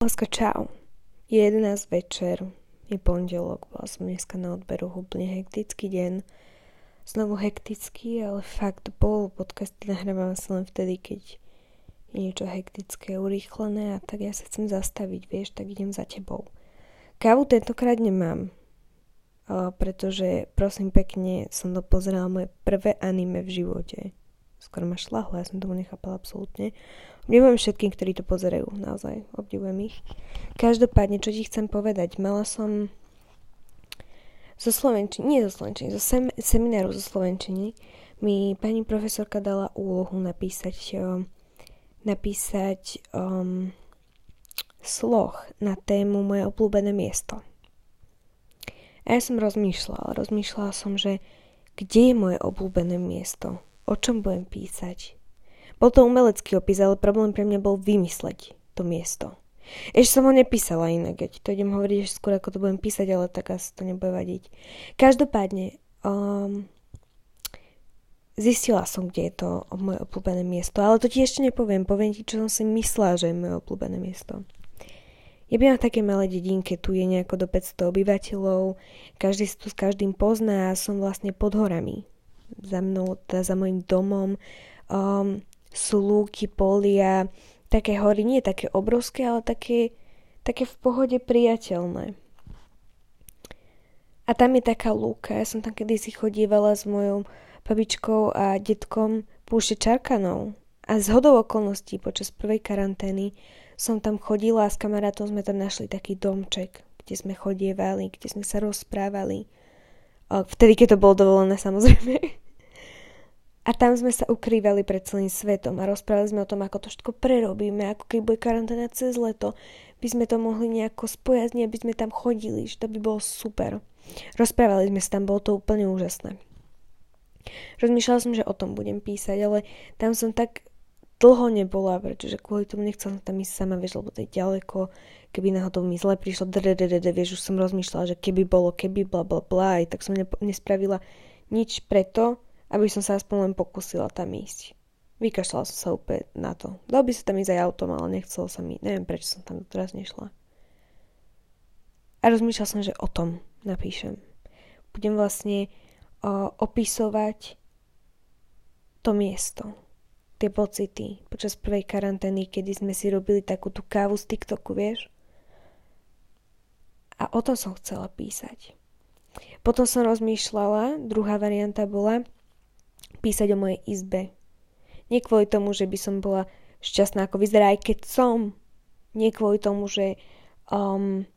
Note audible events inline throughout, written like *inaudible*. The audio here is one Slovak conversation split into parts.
Láska, čau. Je 11 večer, je pondelok, bola som dneska na odberu úplne hektický deň. Znovu hektický, ale fakt bol. Podcasty nahrávam sa len vtedy, keď je niečo hektické, urýchlené a tak ja sa chcem zastaviť, vieš, tak idem za tebou. Kávu tentokrát nemám, pretože prosím pekne som dopozerala moje prvé anime v živote skoro ma šlahlo, ja som tomu nechápala absolútne. Obdivujem všetkým, ktorí to pozerajú, naozaj, obdivujem ich. Každopádne, čo ti chcem povedať, mala som zo Slovenčiny, nie zo Slovenčiny, zo sem, semináru zo Slovenčiny mi pani profesorka dala úlohu napísať um, napísať um, sloh na tému moje obľúbené miesto. A ja som rozmýšľala, rozmýšľala som, že kde je moje obľúbené miesto? O čom budem písať. Bol to umelecký opis, ale problém pre mňa bol vymysleť to miesto. Ešte som ho nepísala inak, keď to idem hovoriť ešte skôr, ako to budem písať, ale tak asi to nebude vadiť. Každopádne, um, zistila som, kde je to moje obľúbené miesto, ale to ti ešte nepoviem, poviem ti, čo som si myslela, že je moje obľúbené miesto. Ja bývam v také malé dedinke, tu je nejako do 500 obyvateľov, každý sa tu s každým pozná a som vlastne pod horami za mnou, teda za mojim domom um, sú lúky, polia, také hory, nie také obrovské, ale také, také v pohode priateľné. A tam je taká lúka. Ja som tam kedysi chodívala s mojou babičkou a detkom púšte Čarkanov. A z hodou okolností počas prvej karantény som tam chodila a s kamarátom sme tam našli taký domček, kde sme chodievali, kde sme sa rozprávali. Vtedy, keď to bolo dovolené, samozrejme. A tam sme sa ukrývali pred celým svetom a rozprávali sme o tom, ako to všetko prerobíme, ako keď bude karanténa cez leto, by sme to mohli nejako spojazniť, aby sme tam chodili, že to by bolo super. Rozprávali sme sa tam, bolo to úplne úžasné. Rozmýšľala som, že o tom budem písať, ale tam som tak dlho nebola, pretože kvôli tomu nechcela som tam ísť sama, vieš, lebo to je ďaleko, keby náhodou mi zle prišlo, vieš, už som rozmýšľala, že keby bolo, keby bla bla bla, tak som nespravila nič preto, aby som sa aspoň len pokusila tam ísť. Vykašľala som sa úplne na to. Dal by sa tam ísť aj autom, ale nechcelo sa mi. Neviem, prečo som tam teraz nešla. A rozmýšľal som, že o tom napíšem. Budem vlastne o, opisovať to miesto, tie pocity počas prvej karantény, kedy sme si robili takú tú kávu z TikToku, vieš? A o tom som chcela písať. Potom som rozmýšľala, druhá varianta bola, písať o mojej izbe. Nie kvôli tomu, že by som bola šťastná, ako vyzerá, aj keď som. Nie kvôli tomu, že um,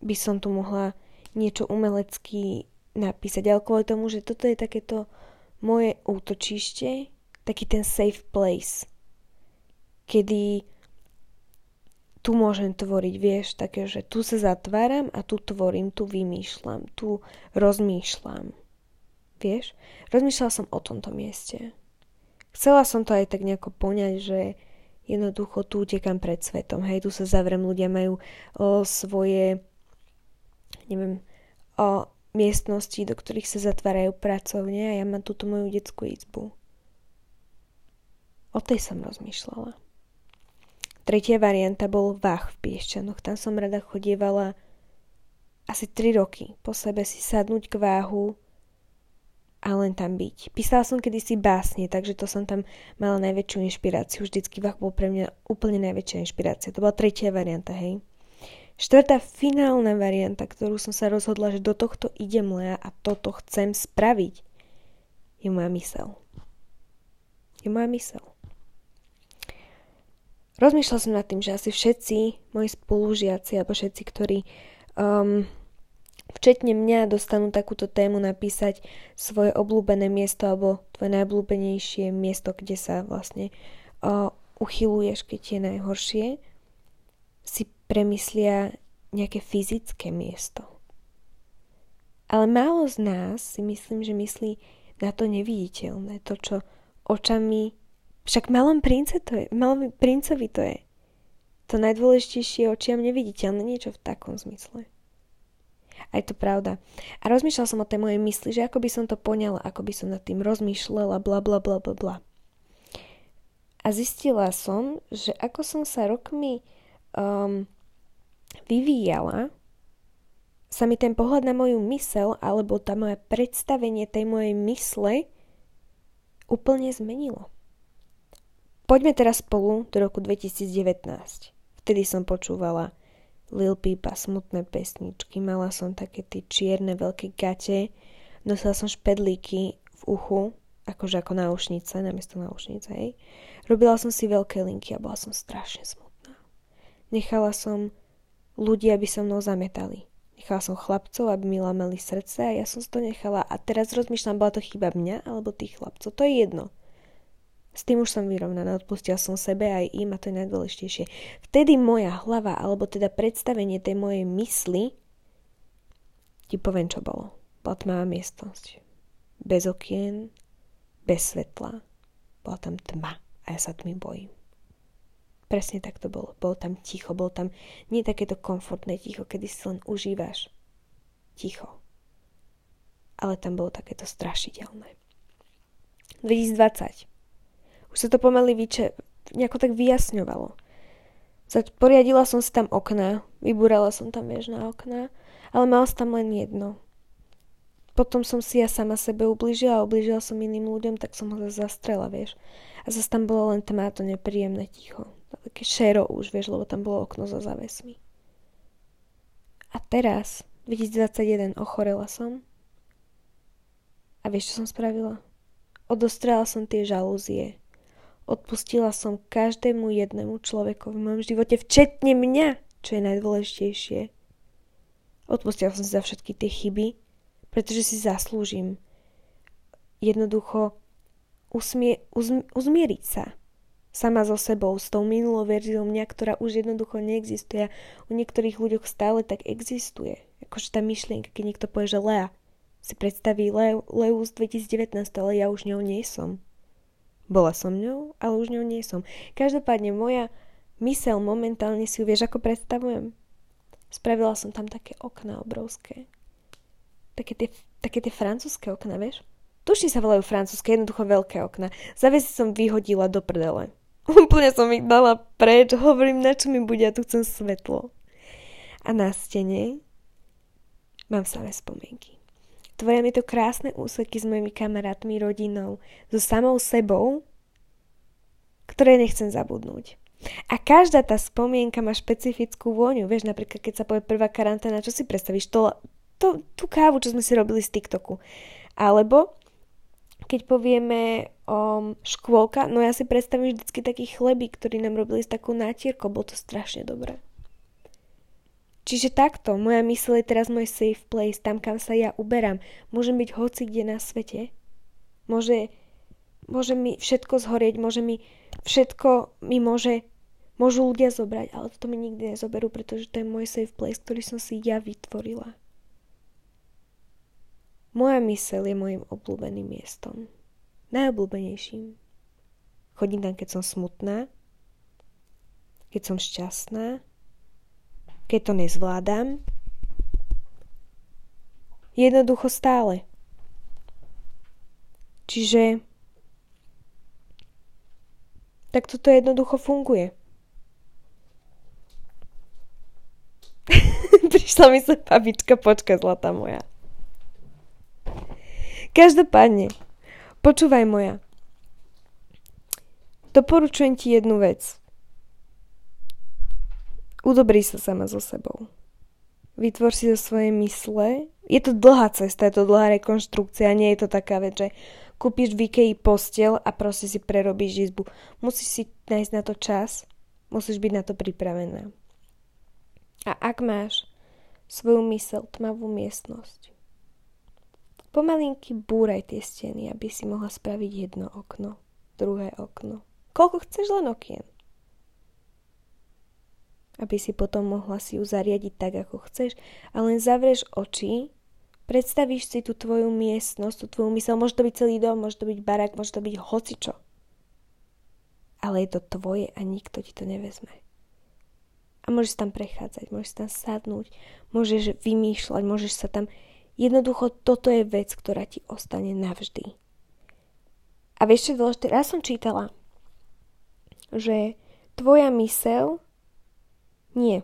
by som tu mohla niečo umelecky napísať, ale kvôli tomu, že toto je takéto moje útočište, taký ten safe place, kedy tu môžem tvoriť, vieš, také, že tu sa zatváram a tu tvorím, tu vymýšľam, tu rozmýšľam. Vieš? Rozmýšľala som o tomto mieste. Chcela som to aj tak nejako poňať, že jednoducho tu utekam pred svetom. Hej, tu sa zavrem, ľudia majú o, svoje, neviem, o miestnosti, do ktorých sa zatvárajú pracovne a ja mám túto moju detskú izbu. O tej som rozmýšľala. Tretia varianta bol Vach v Piešťanoch. Tam som rada chodievala asi 3 roky. Po sebe si sadnúť k váhu, a len tam byť. Písala som kedysi básne, takže to som tam mala najväčšiu inšpiráciu. Vždycky Vach bol pre mňa úplne najväčšia inšpirácia. To bola tretia varianta, hej. Štvrtá finálna varianta, ktorú som sa rozhodla, že do tohto idem Lea a toto chcem spraviť, je moja mysel. Je moja mysel. Rozmýšľala som nad tým, že asi všetci moji spolužiaci alebo všetci, ktorí um, včetne mňa dostanú takúto tému napísať svoje obľúbené miesto alebo tvoje najobľúbenejšie miesto, kde sa vlastne uh, uchyluješ, keď je najhoršie, si premyslia nejaké fyzické miesto. Ale málo z nás si myslím, že myslí na to neviditeľné, to, čo očami... Však malom prince to je, malom princovi to je. To najdôležitejšie očiam neviditeľné, niečo v takom zmysle. A je to pravda. A rozmýšľala som o tej mojej mysli, že ako by som to poňala, ako by som nad tým rozmýšľala, bla bla bla bla bla. A zistila som, že ako som sa rokmi um, vyvíjala, sa mi ten pohľad na moju mysel alebo tá moje predstavenie tej mojej mysle úplne zmenilo. Poďme teraz spolu do roku 2019. Vtedy som počúvala Lil a smutné pesničky, mala som také tie čierne veľké gate, nosila som špedlíky v uchu, akože ako náušnice, namiesto náušnice, hej. Robila som si veľké linky a bola som strašne smutná. Nechala som ľudí, aby so mnou zametali. Nechala som chlapcov, aby mi lamali srdce a ja som si to nechala a teraz rozmýšľam, bola to chyba mňa alebo tých chlapcov. To je jedno. S tým už som vyrovnaná, odpustil som sebe aj im a to je najdôležitejšie. Vtedy moja hlava, alebo teda predstavenie tej mojej mysli, ti poviem, čo bolo. Bola tmavá miestnosť. Bez okien, bez svetla. Bola tam tma a ja sa tmy bojím. Presne tak to bolo. Bolo tam ticho, bolo tam nie takéto komfortné ticho, kedy si len užívaš ticho. Ale tam bolo takéto strašidelné. 2020. Už sa to pomaly vyče, nejako tak vyjasňovalo. Poriadila som si tam okná, vybúrala som tam, na okná, ale mala som tam len jedno. Potom som si ja sama sebe ublížila a ublížila som iným ľuďom, tak som ho zastrela, vieš. A zase tam bolo len tmá, to nepríjemné ticho. Také šero už, vieš, lebo tam bolo okno za zavesmi. A teraz, 2021, ochorela som. A vieš, čo som spravila? Odostrela som tie žalúzie. Odpustila som každému jednému človeku v mojom živote, včetne mňa, čo je najdôležitejšie. Odpustila som si za všetky tie chyby, pretože si zaslúžim jednoducho usmie, uzm, uzmieriť sa sama so sebou, s tou minulou verziou mňa, ktorá už jednoducho neexistuje. U niektorých ľuďoch stále tak existuje. Akože tá myšlienka, keď niekto povie, že Lea, si predstaví Leu, Leu z 2019, ale ja už ňou nie som. Bola som ňou, ale už ňou nie som. Každopádne moja mysel momentálne si ju vieš, ako predstavujem. Spravila som tam také okná obrovské. Také tie, také tie francúzske okná, vieš? Tušne sa volajú francúzske, jednoducho veľké okná. Zavesy som vyhodila do prdele. *laughs* Úplne som ich dala preč, hovorím, na čo mi bude, ja tu chcem svetlo. A na stene mám samé spomienky. Tvoria mi to krásne úseky s mojimi kamarátmi, rodinou, so samou sebou, ktoré nechcem zabudnúť. A každá tá spomienka má špecifickú vôňu. Vieš, napríklad, keď sa povie prvá karanténa, čo si predstavíš? To, to, tú kávu, čo sme si robili z TikToku. Alebo keď povieme um, škôlka, no ja si predstavím vždycky taký chleby, ktorý nám robili s takou nátierkou. Bolo to strašne dobré. Čiže takto, moja mysl je teraz môj safe place, tam kam sa ja uberám. Môžem byť hoci kde na svete. Môže, môže mi všetko zhorieť, môže mi všetko mi môže, môžu ľudia zobrať, ale to mi nikdy nezoberú, pretože to je môj safe place, ktorý som si ja vytvorila. Moja mysel je môjim obľúbeným miestom. Najobľúbenejším. Chodím tam, keď som smutná, keď som šťastná, keď to nezvládam. Jednoducho stále. Čiže tak toto jednoducho funguje. *laughs* Prišla mi sa babička, počka zlatá moja. Každopádne, počúvaj moja. Doporučujem ti jednu vec. Udobrí sa sama so sebou. Vytvor si zo svojej mysle. Je to dlhá cesta, je to dlhá rekonštrukcia, nie je to taká vec, že kúpiš v Ikei postel a proste si prerobíš izbu. Musíš si nájsť na to čas, musíš byť na to pripravená. A ak máš svoju mysel tmavú miestnosť, pomalinky búraj tie steny, aby si mohla spraviť jedno okno, druhé okno. Koľko chceš len okien aby si potom mohla si ju zariadiť tak, ako chceš a len zavrieš oči, predstavíš si tú tvoju miestnosť, tú tvoju mysel, môže to byť celý dom, môže to byť barák, môže to byť hocičo. Ale je to tvoje a nikto ti to nevezme. A môžeš tam prechádzať, môžeš tam sadnúť, môžeš vymýšľať, môžeš sa tam... Jednoducho toto je vec, ktorá ti ostane navždy. A vieš čo dôležité? Ja som čítala, že tvoja mysel nie.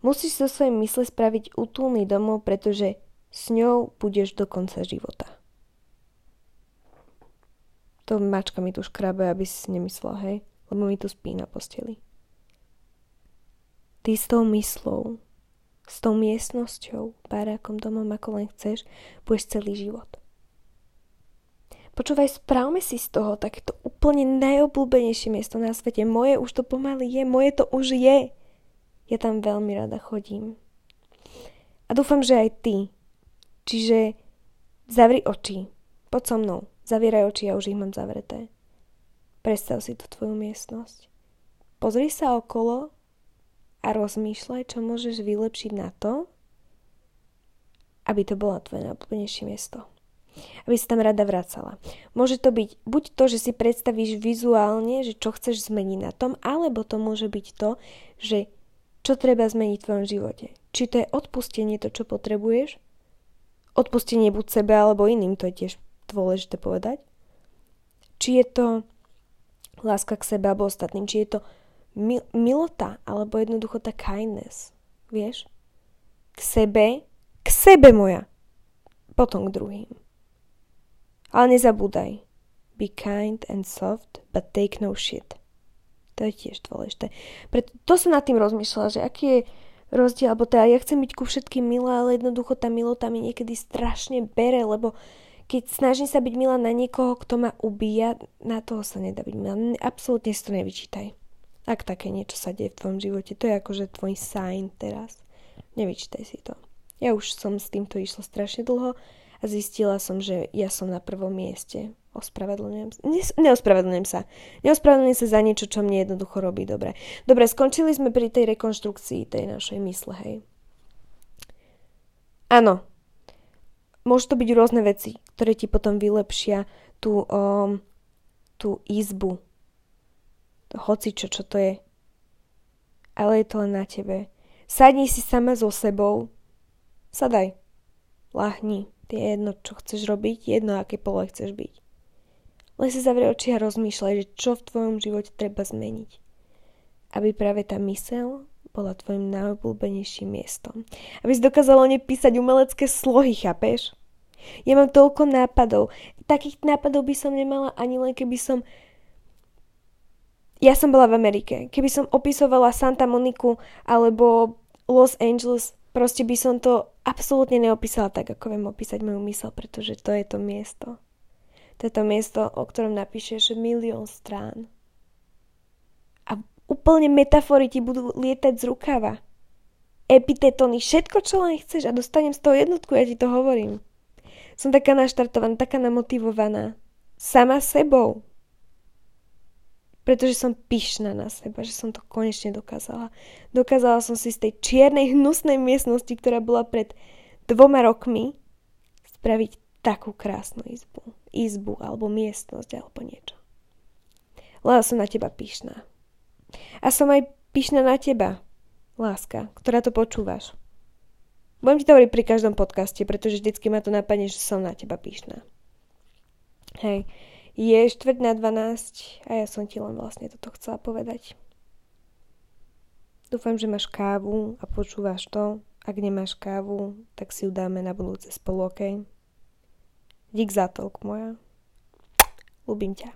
Musíš so svojím mysle spraviť útulný domov, pretože s ňou budeš do konca života. To mačka mi tu škrabe, aby si nemyslela, hej? Lebo mi tu spí na posteli. Ty s tou myslou, s tou miestnosťou, barákom, domom, ako len chceš, budeš celý život. Počúvaj, správme si z toho takéto úplne najobľúbenejšie miesto na svete. Moje už to pomaly je, moje to už je. Ja tam veľmi rada chodím. A dúfam, že aj ty. Čiže zavri oči. Poď so mnou. Zavieraj oči, ja už ich mám zavreté. Predstav si tú tvoju miestnosť. Pozri sa okolo a rozmýšľaj, čo môžeš vylepšiť na to, aby to bolo tvoje najobľúbenejšie miesto aby sa tam rada vracala. Môže to byť buď to, že si predstavíš vizuálne, že čo chceš zmeniť na tom, alebo to môže byť to, že čo treba zmeniť v tvojom živote. Či to je odpustenie to, čo potrebuješ, odpustenie buď sebe alebo iným, to je tiež dôležité povedať. Či je to láska k sebe alebo ostatným, či je to mil- milota alebo jednoducho tá kindness, vieš? K sebe, k sebe moja, potom k druhým. Ale nezabúdaj. Be kind and soft, but take no shit. To je tiež dôležité. Preto to som nad tým rozmýšľala, že aký je rozdiel, alebo teda ja chcem byť ku všetkým milá, ale jednoducho tá milota mi niekedy strašne bere, lebo keď snažím sa byť milá na niekoho, kto ma ubíja, na toho sa nedá byť milá. Absolútne si to nevyčítaj. Ak také niečo sa deje v tvojom živote, to je akože tvoj sign teraz. Nevyčítaj si to. Ja už som s týmto išla strašne dlho a zistila som, že ja som na prvom mieste. Ospravedlňujem sa. neospravedlňujem sa. Neospravedlňujem sa za niečo, čo mne jednoducho robí dobre. Dobre, skončili sme pri tej rekonštrukcii tej našej mysle, hej. Áno. Môžu to byť rôzne veci, ktoré ti potom vylepšia tú, um, tú izbu. Hoci čo, čo to je. Ale je to len na tebe. Sadni si sama so sebou. Sadaj. Lahni. Je jedno, čo chceš robiť, jedno, aké pole chceš byť. Len si zavrie oči a rozmýšľaj, že čo v tvojom živote treba zmeniť. Aby práve tá mysel bola tvojim najobľúbenejším miestom. Aby si dokázala nepísať umelecké slohy, chápeš? Ja mám toľko nápadov. Takých nápadov by som nemala ani len keby som... Ja som bola v Amerike. Keby som opisovala Santa Moniku alebo Los Angeles, proste by som to absolútne neopísala tak, ako viem opísať moju mysel, pretože to je to miesto. To je to miesto, o ktorom napíšeš milión strán. A úplne metafory ti budú lietať z rukava. Epitetony, všetko, čo len chceš a dostanem z toho jednotku, ja ti to hovorím. Som taká naštartovaná, taká namotivovaná. Sama sebou. Pretože som pyšná na seba, že som to konečne dokázala. Dokázala som si z tej čiernej, hnusnej miestnosti, ktorá bola pred dvoma rokmi, spraviť takú krásnu izbu. Izbu, alebo miestnosť, alebo niečo. Lebo som na teba pyšná. A som aj pyšná na teba, láska, ktorá to počúvaš. Budem ti to hovoriť pri každom podcaste, pretože vždycky ma to napadne, že som na teba pyšná. Hej. Je štvrť na 12 a ja som ti len vlastne toto chcela povedať. Dúfam, že máš kávu a počúvaš to. Ak nemáš kávu, tak si ju dáme na budúce spolu, ok? Dík za toľk moja. Ľubím ťa.